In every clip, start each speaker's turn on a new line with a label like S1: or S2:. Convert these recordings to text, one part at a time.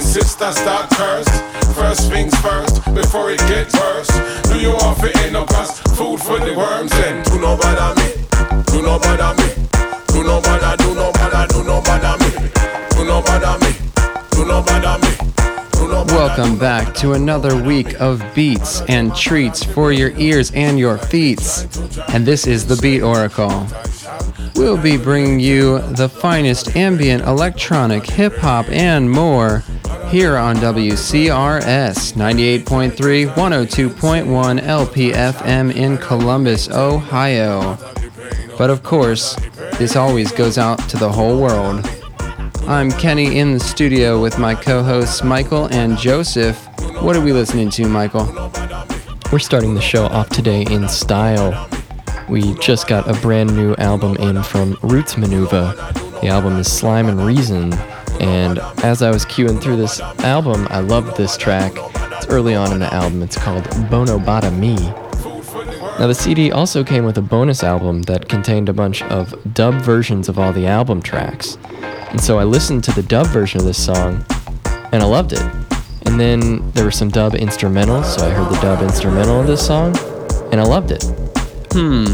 S1: start mad, insist I start cursed. First things first, before it gets worse. Do you to end up food for the worms? Do no bother me, do no bother me, do no bother, do no bother, do no bother me, do no bother me, do no bother me. no
S2: Welcome back to another week of beats and treats for your ears and your feets. And this is the Beat Oracle. We'll be bringing you the finest ambient electronic, hip hop, and more here on WCRS 98.3, 102.1 LPFM in Columbus, Ohio. But of course, this always goes out to the whole world. I'm Kenny in the studio with my co hosts Michael and Joseph. What are we listening to, Michael?
S3: We're starting the show off today in style. We just got a brand new album in from Roots Manuva. The album is Slime and Reason. And as I was queuing through this album, I loved this track. It's early on in the album. It's called Do Nah Bother Me. Now, the CD also came with a bonus album that contained a bunch of dub versions of all the album tracks. And so I listened to the dub version of this song, and I loved it. And then there were some dub instrumentals, so I heard the dub instrumental of this song, and I loved it. Hmm.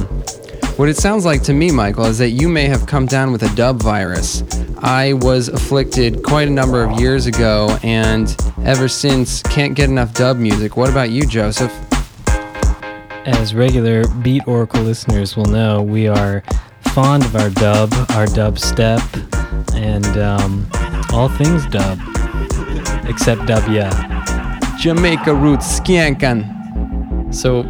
S2: What it sounds like to me, Michael, is that you may have come down with a dub virus. I was afflicted quite a number of years ago, and ever since can't get enough dub music. What about you, Joseph?
S4: As regular Beat Oracle listeners will know, we are fond of our dub, our dub step, and um, all things dub, except dub yeah.
S2: Jamaica roots skankin'.
S3: So,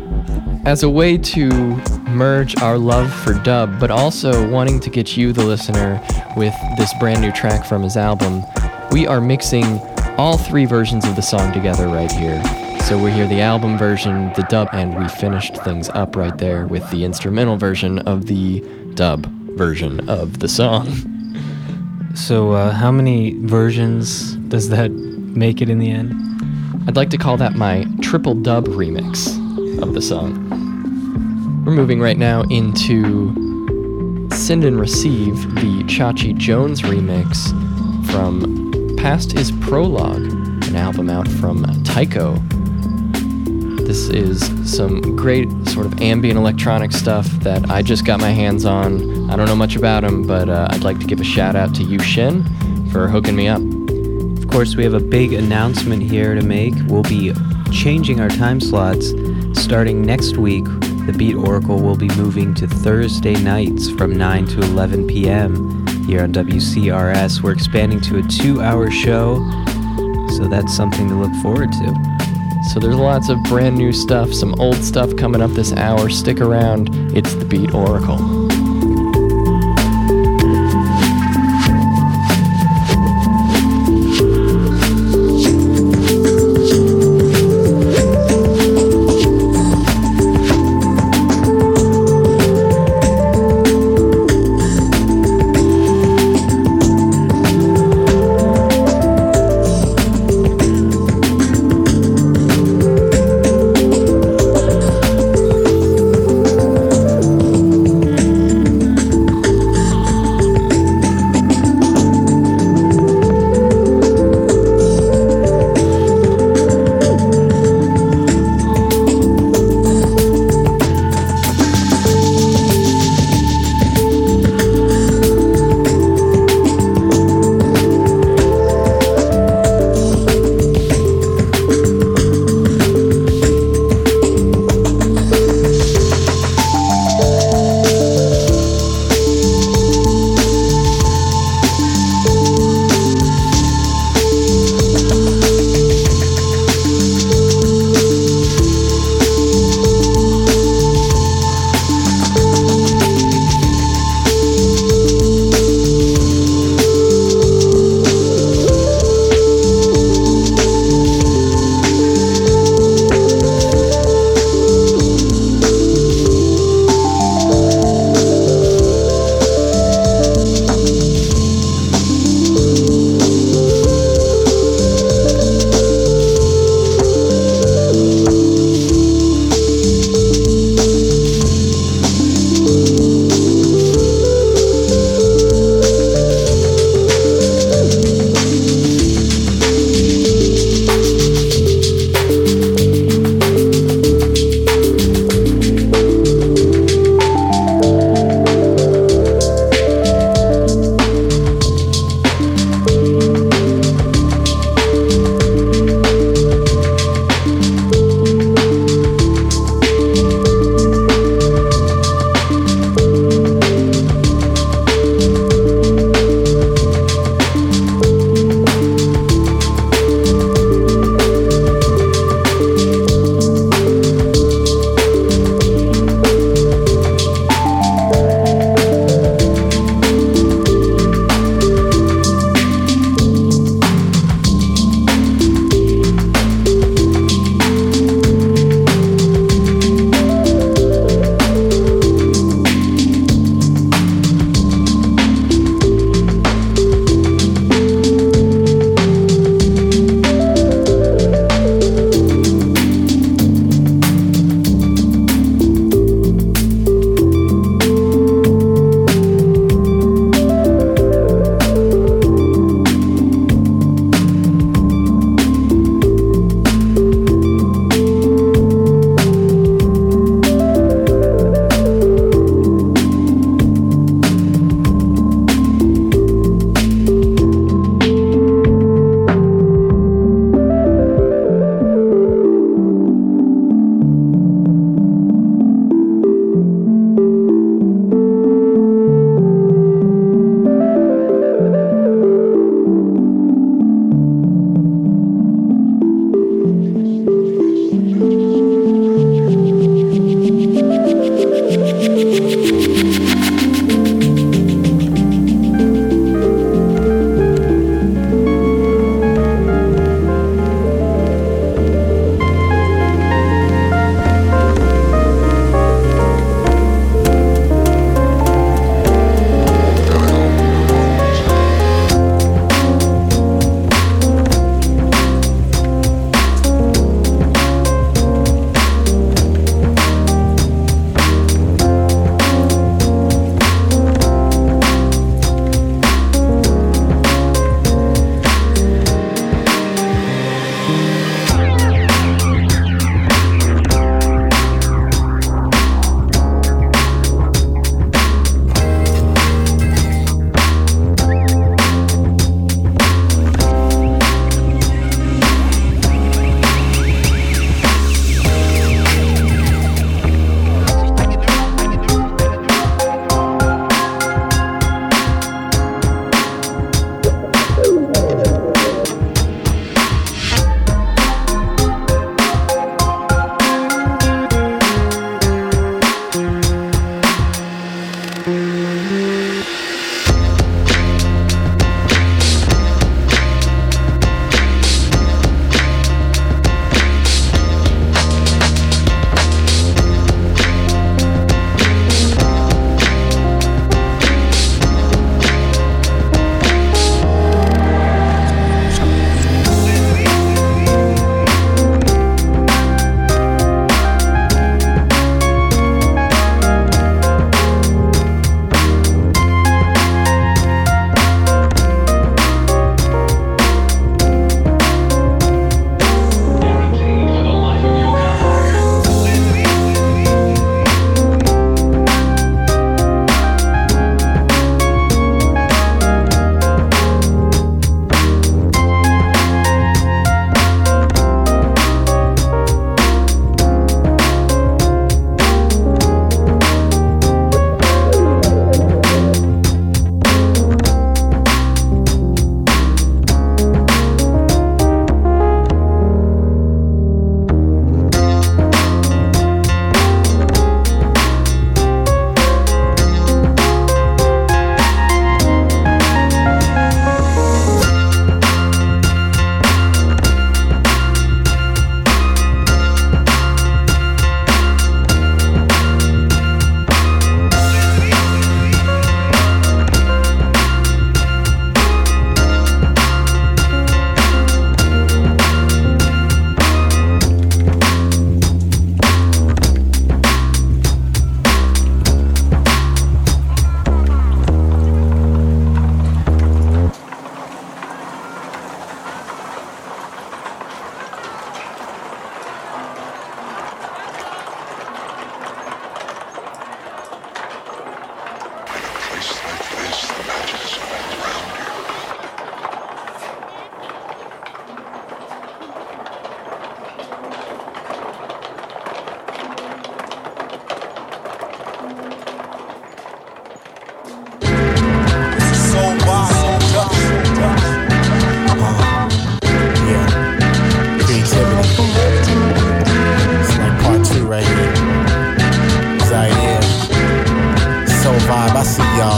S3: as a way to merge our love for dub, but also wanting to get you, the listener, with this brand new track from his album, we are mixing all three versions of the song together right here. So we hear the album version, the dub, and we finished things up right there with the instrumental version of the dub version of the song.
S4: So, uh, how many versions does that make it in the end?
S3: I'd like to call that my triple dub remix of the song. We're moving right now into Send and Receive, the Chachi Jones remix from Past is Prologue, an album out from Tycho. This is some great sort of ambient electronic stuff that I just got my hands on. I don't know much about him, but uh, I'd like to give a shout out to Yu Shin for hooking me up.
S5: Of course, we have a big announcement here to make. We'll be changing our time slots starting next week. The Beat Oracle will be moving to Thursday nights from 9 to 11 p.m. here on WCRS. We're expanding to a two hour show, so that's something to look forward to.
S3: So there's lots of brand new stuff, some old stuff coming up this hour. Stick around. It's the Beat Oracle.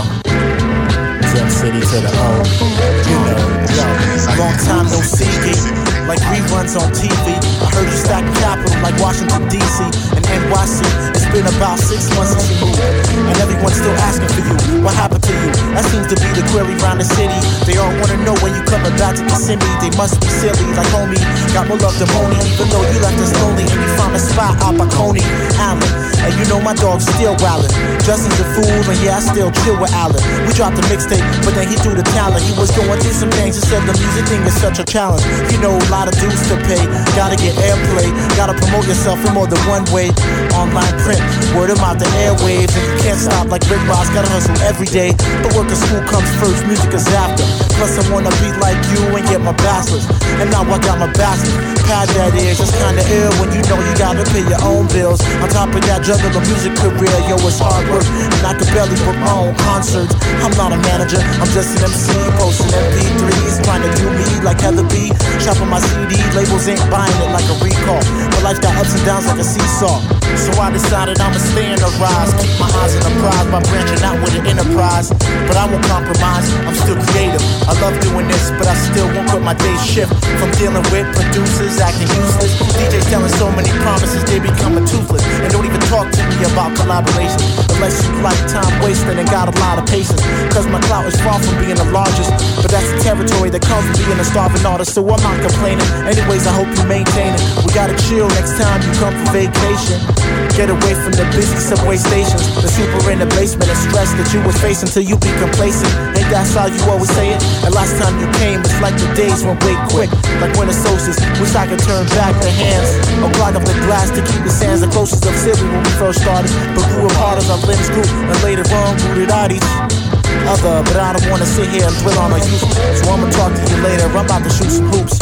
S6: See y'all. City to the O. You know, long time no see. Like reruns on TV. I heard you stack capital like Washington, D.C. and NYC. It's been about six months since you moved. And everyone's still asking for you. What happened to you? That seems to be the query around the city. They all wanna know when you come back to Kissimmee. They must be silly, like homie. Got more love than Moni, even though you left us lonely. And you found a spot out by Coney Island. And you know my dog's still wildin'. Justin's a fool, and yeah, I still chill with Allen. We dropped a mixtape, but then he threw the talent. He was going through some things and said the music thing is such a challenge. You know, a lot of dues to pay. Gotta get airplay, gotta promote yourself in more than one way. Online print, word of mouth, the airwaves. And you can't stop like Rick Ross, gotta hustle every day. But work of school comes first, music is after. Plus, I wanna be like you and get my bachelor's. And now I got my bachelor's. Pad that is, it's kinda ill when you know you gotta pay your own bills. On top of that, juggle a music career, yo, it's hard work. And I can barely book my own concerts. I'm not a manager, I'm just an MC, posting MP3s, trying to do me like Heather B. Shopping my CD, labels ain't buying it like a recall. But life got ups and downs like a seesaw. So I decided I'ma stay in the rise, keep my eyes on the prize by branching out with an enterprise. But I won't compromise, I'm still creative. I love doing this, but I still won't quit my day shift. From dealing with producers acting useless, DJs telling so many promises they becoming toothless. And don't even talk to me about collaboration unless you like time wasting and got a lot of patience. Cause my clout is far from being the largest, but that's the territory that comes with being a starving artist. So I'm not complaining. Anyways, I hope you maintain it. We gotta chill next time you come for vacation. Get away from the busy subway stations, the super in the basement, and stress that you was facing till you be complacent. Ain't that how you always say it? And last time you came, it's like the days went way quick. Like winter solstice, wish I could turn back the hands or clog up the glass to keep the sands the closest of city when we first started. But grew apart as our limbs grew, and later on rooted out each other. But I don't wanna sit here and dwell on our youth, so I'ma talk to you later. I'm about to shoot some hoops.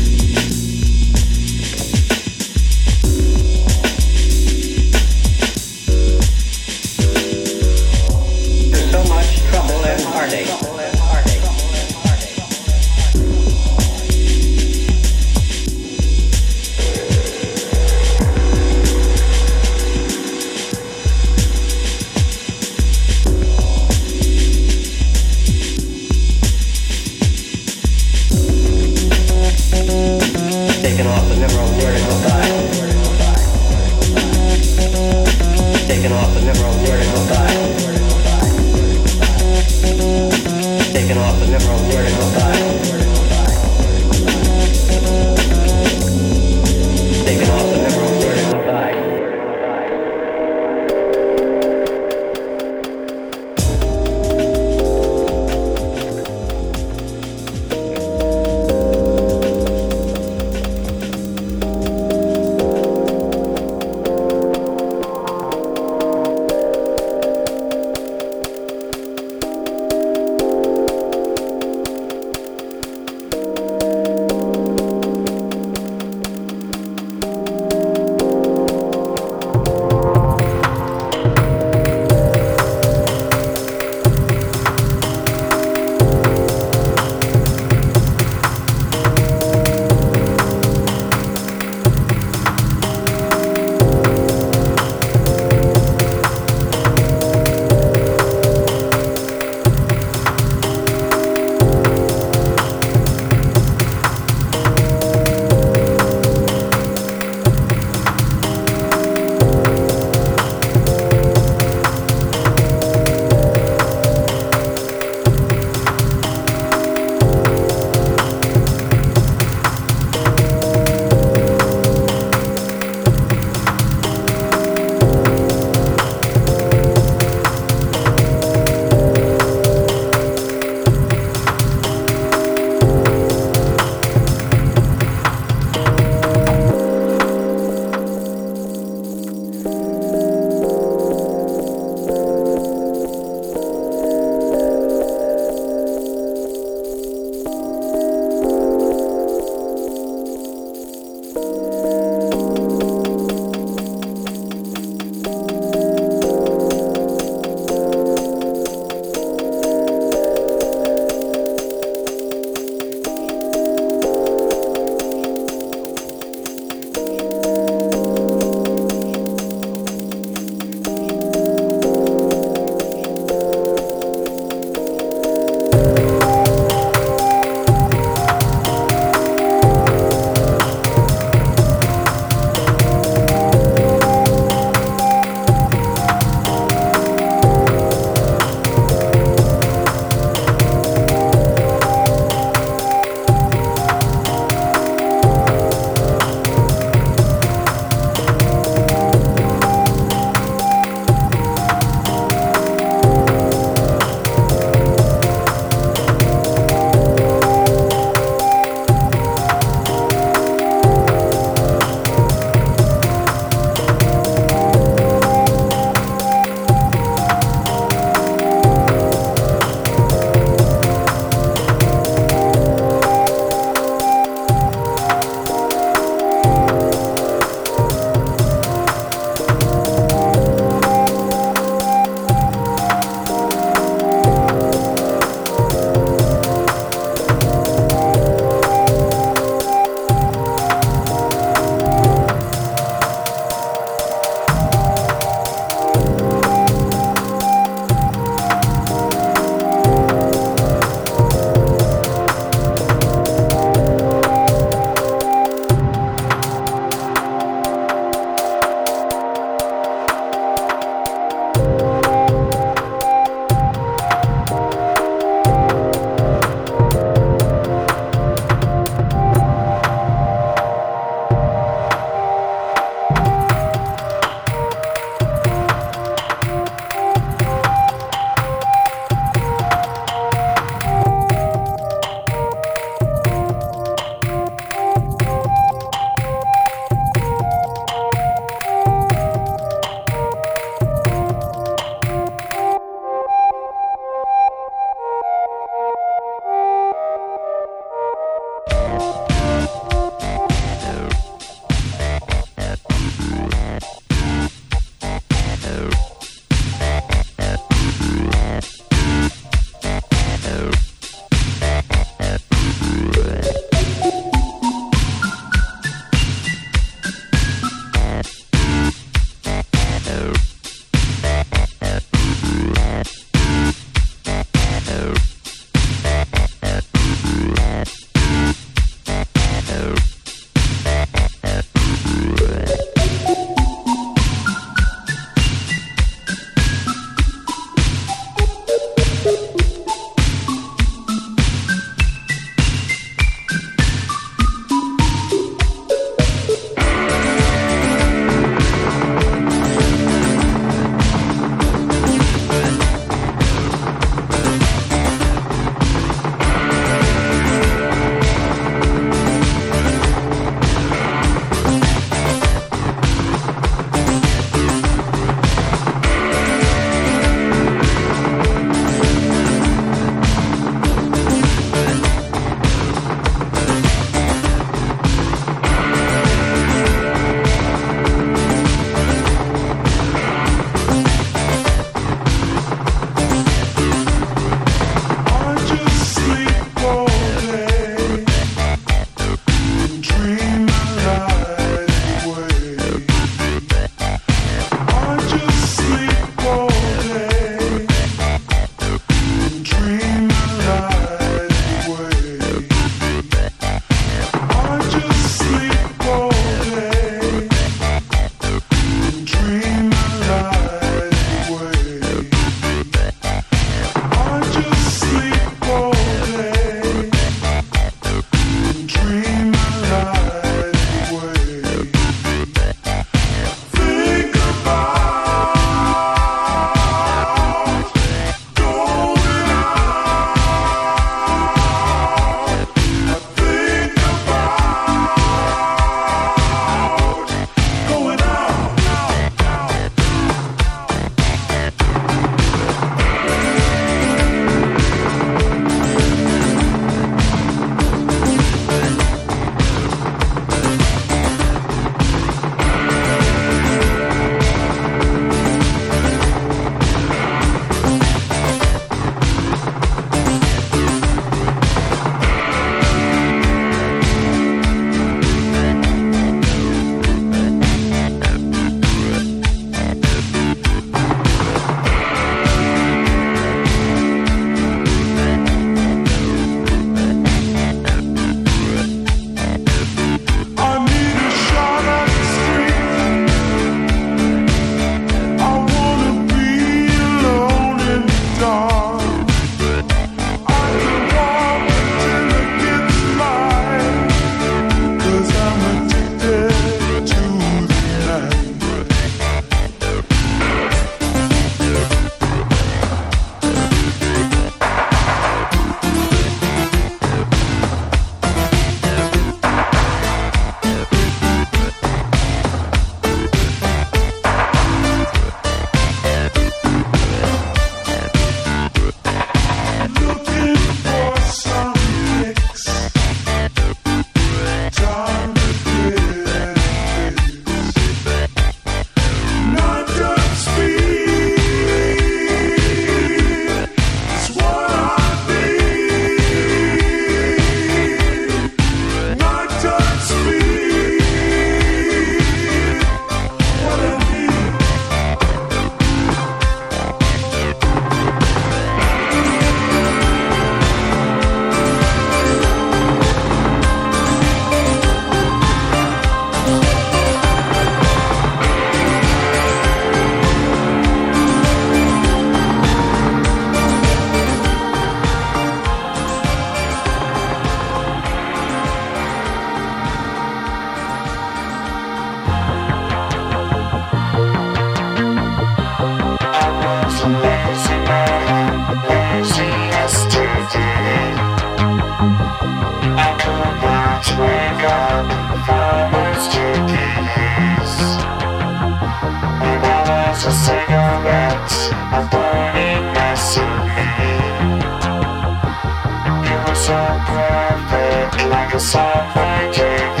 S7: Plastic.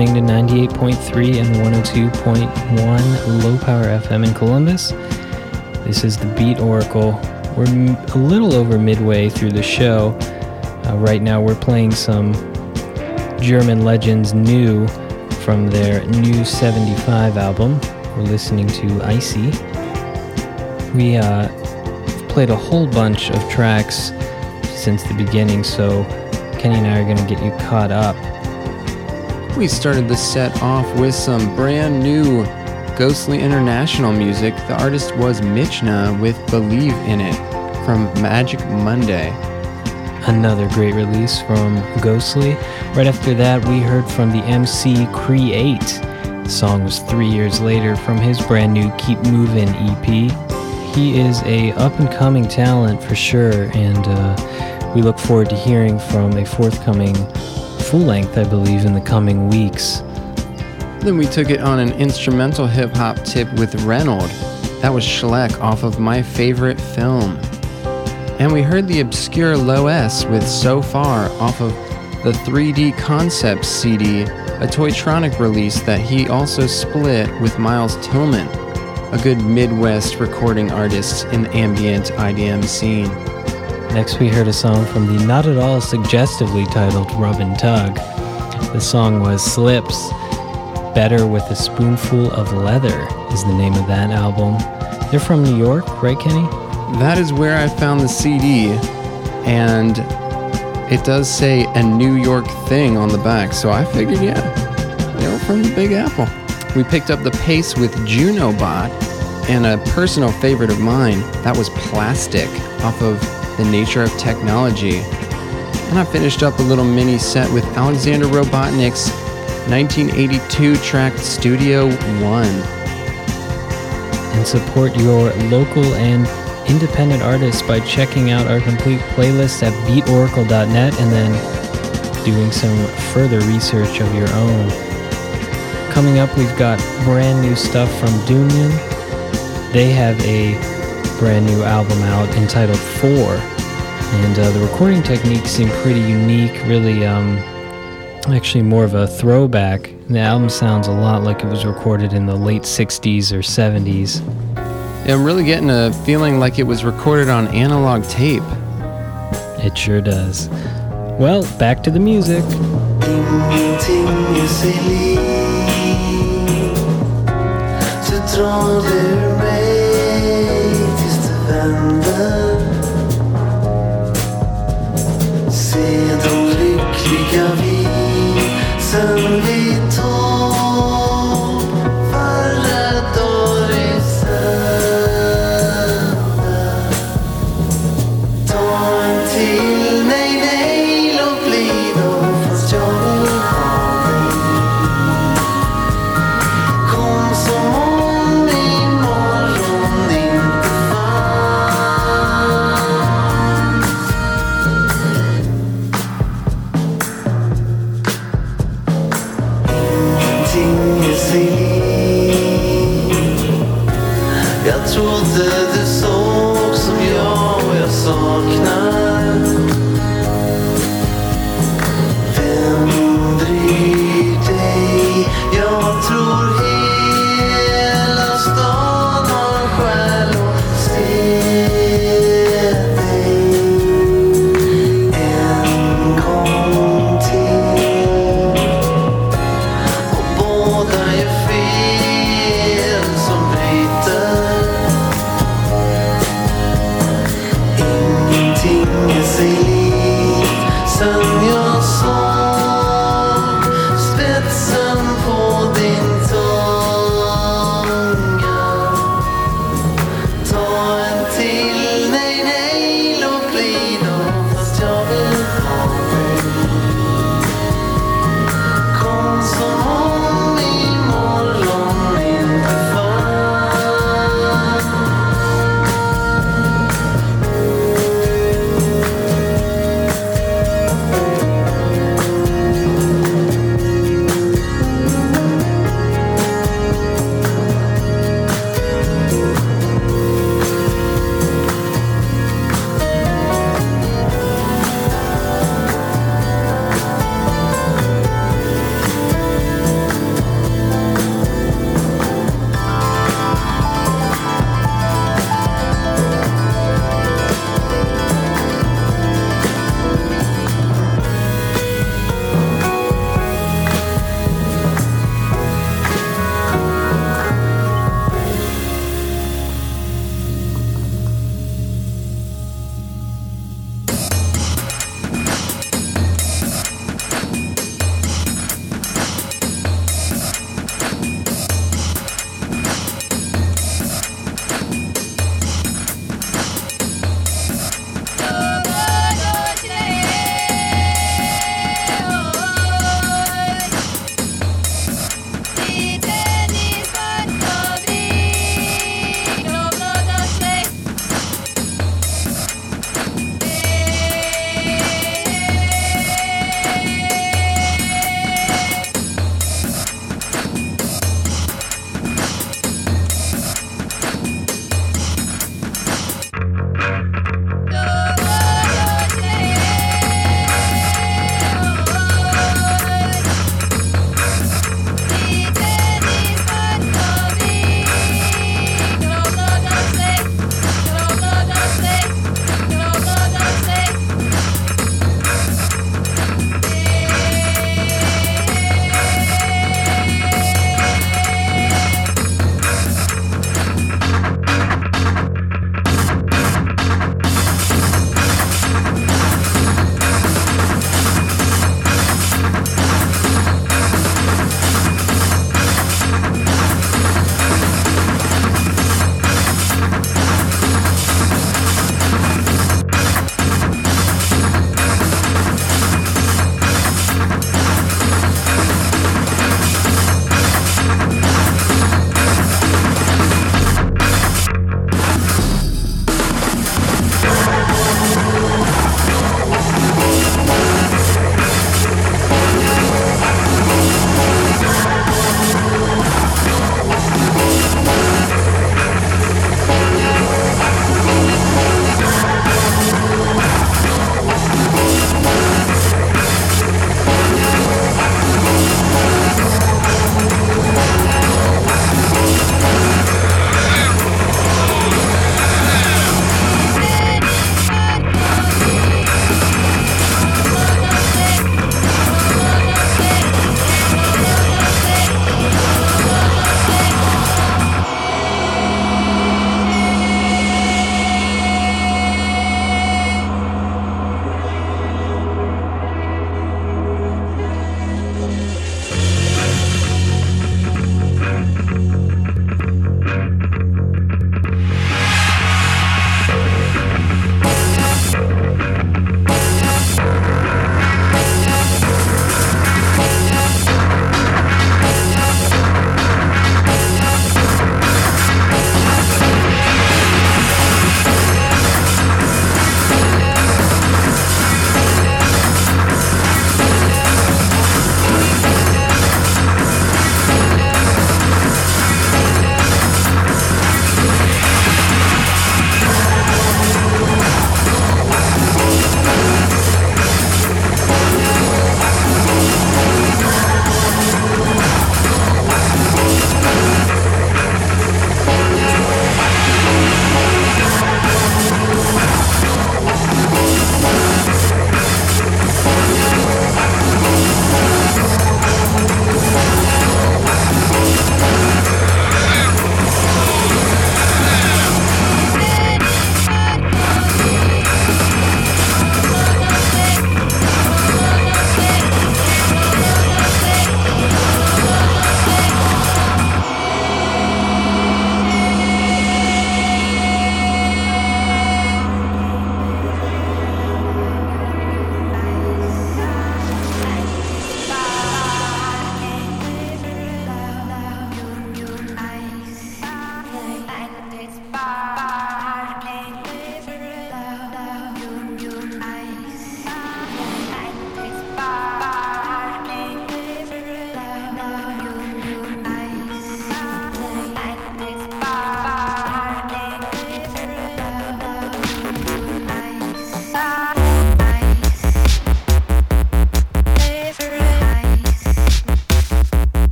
S4: Listening to 98.3 and 102.1 Low Power FM in Columbus. This is the Beat Oracle. We're a little over midway through the show. Uh, right now, we're playing some German Legends new from their new 75 album. We're listening to Icy. We uh, played a whole bunch of tracks since the beginning, so Kenny and I are going to get you caught up.
S2: We started the set off with some brand new Ghostly International music. The artist was Michna with Believe in It from Magic Monday.
S4: Another great release from Ghostly. Right after that, we heard from the MC Create. The song was three years later from his brand new Keep Moving EP. He is a up and coming talent for sure, and uh, we look forward to hearing from a forthcoming full length, I believe, in the coming weeks.
S2: Then we took it on an instrumental hip hop tip with Reynold. That was Schleck off of my favorite film. And we heard the obscure Low S with So Far off of the 3D Concepts CD, a Toytronic release that he also split with Miles Tilmann, a good Midwest recording artist in the ambient IDM scene.
S4: Next, we heard a song from the not at all suggestively titled Rub and Tug. The song was Slips. Better with a Spoonful of Leather is the name of that album. They're from New York, right, Kenny?
S2: That is where I found the CD, and it does say a New York thing on the back, so I figured, yeah, they were from the Big Apple. We picked up the pace with Junobot, and a personal favorite of mine, that was Plastic, off of The Nature of Technology. And I finished up a little mini set with Alexander Robotnick's 1982 track Studio One.
S4: And support your local and independent artists by checking out our complete playlist at beatoracle.net and then doing some further research of your own. Coming up, we've got brand new stuff from Dungen. They have a brand new album out entitled Four, and uh, the recording techniques seem pretty unique. Really, um, actually, more of a throwback. The album sounds a lot like it was recorded in the late '60s or '70s.
S2: Yeah, I'm really getting a feeling like it was recorded on analog tape.
S4: It sure does. Well, back to the music.
S7: Ingenting är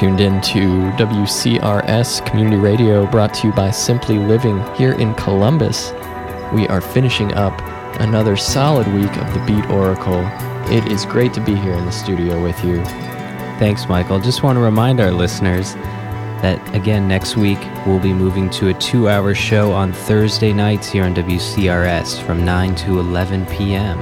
S3: tuned in to WCRS Community Radio, brought to you by Simply Living here in Columbus. We are finishing up another solid week of the Beat Oracle. It is great to be here in the studio with you.
S4: Thanks, Michael. Just want to remind our listeners that, again, next week we'll be moving to a two hour show on Thursday nights here on WCRS from 9 to 11 p.m.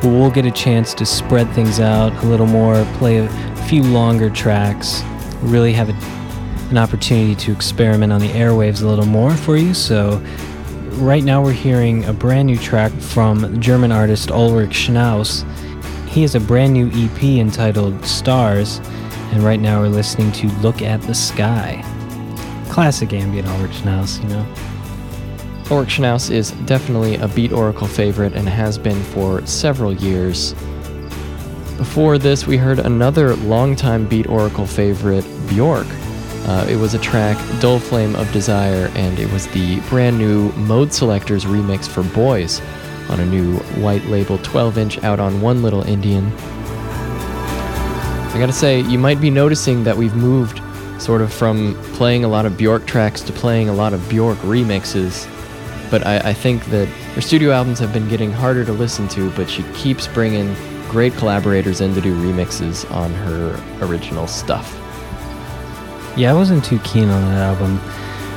S4: Where we'll get a chance to spread things out a little more, play a few longer tracks, really have a, an opportunity to experiment on the airwaves a little more for you. So, right now we're hearing a brand new track from German artist Ulrich Schnauss. He has a brand new EP entitled Stars, and right now we're listening to Look at the Sky. Classic ambient Ulrich Schnauss, you know.
S3: Ulrich Schnauss is definitely a Beat Oracle favorite and has been for several years. Before this, we heard another longtime Beat Oracle favorite, Bjork. Uh, it was a track, Dull Flame of Desire, and it was the brand new Modeselektor's remix for Boys on a new white label 12 inch out on One Little Indian. I gotta say, you might be noticing that we've moved sort of from playing a lot of Bjork tracks to playing a lot of Bjork remixes. But I, I think that her studio albums have been getting harder to listen to, but she keeps bringing great collaborators in to do remixes on her original stuff.
S4: Yeah, I wasn't too keen on that album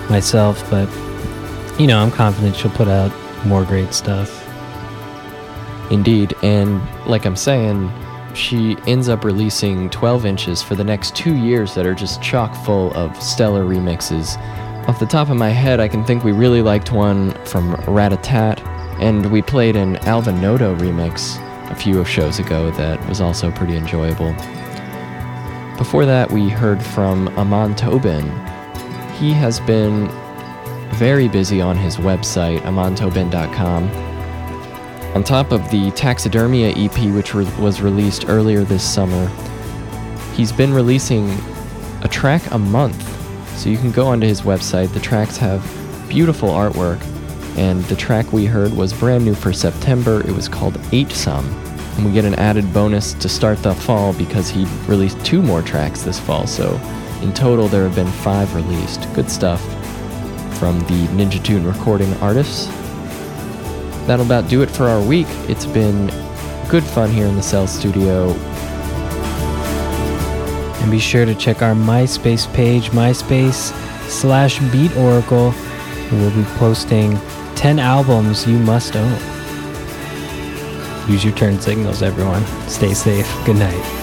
S4: myself, but you know, I'm confident she'll put out more great stuff.
S3: Indeed, and like I'm saying, she ends up releasing 12 inches for the next two years that are just chock full of stellar remixes. Off the top of my head, I can think we really liked one from Ratatat, and we played an Alvin remix a few of shows ago that was also pretty enjoyable. Before that, we heard from Amon Tobin. He has been very busy on his website, amontobin.com. On top of the Taxidermia EP, which re- was released earlier this summer, he's been releasing a track a month. So you can go onto his website. The tracks have beautiful artwork, and the track we heard was brand new for September. It was called Eight Some, and we get an added bonus to start the fall because he released two more tracks this fall. So in total, there have been five released. Good stuff from the Ninja Tune recording artists. That'll about do it for our week. It's been good fun here in the Cell Studio.
S4: And be sure to check our MySpace page, MySpace slash Beat Oracle. We'll be posting 10 albums you must own. Use your turn signals, everyone. Stay safe. Good night.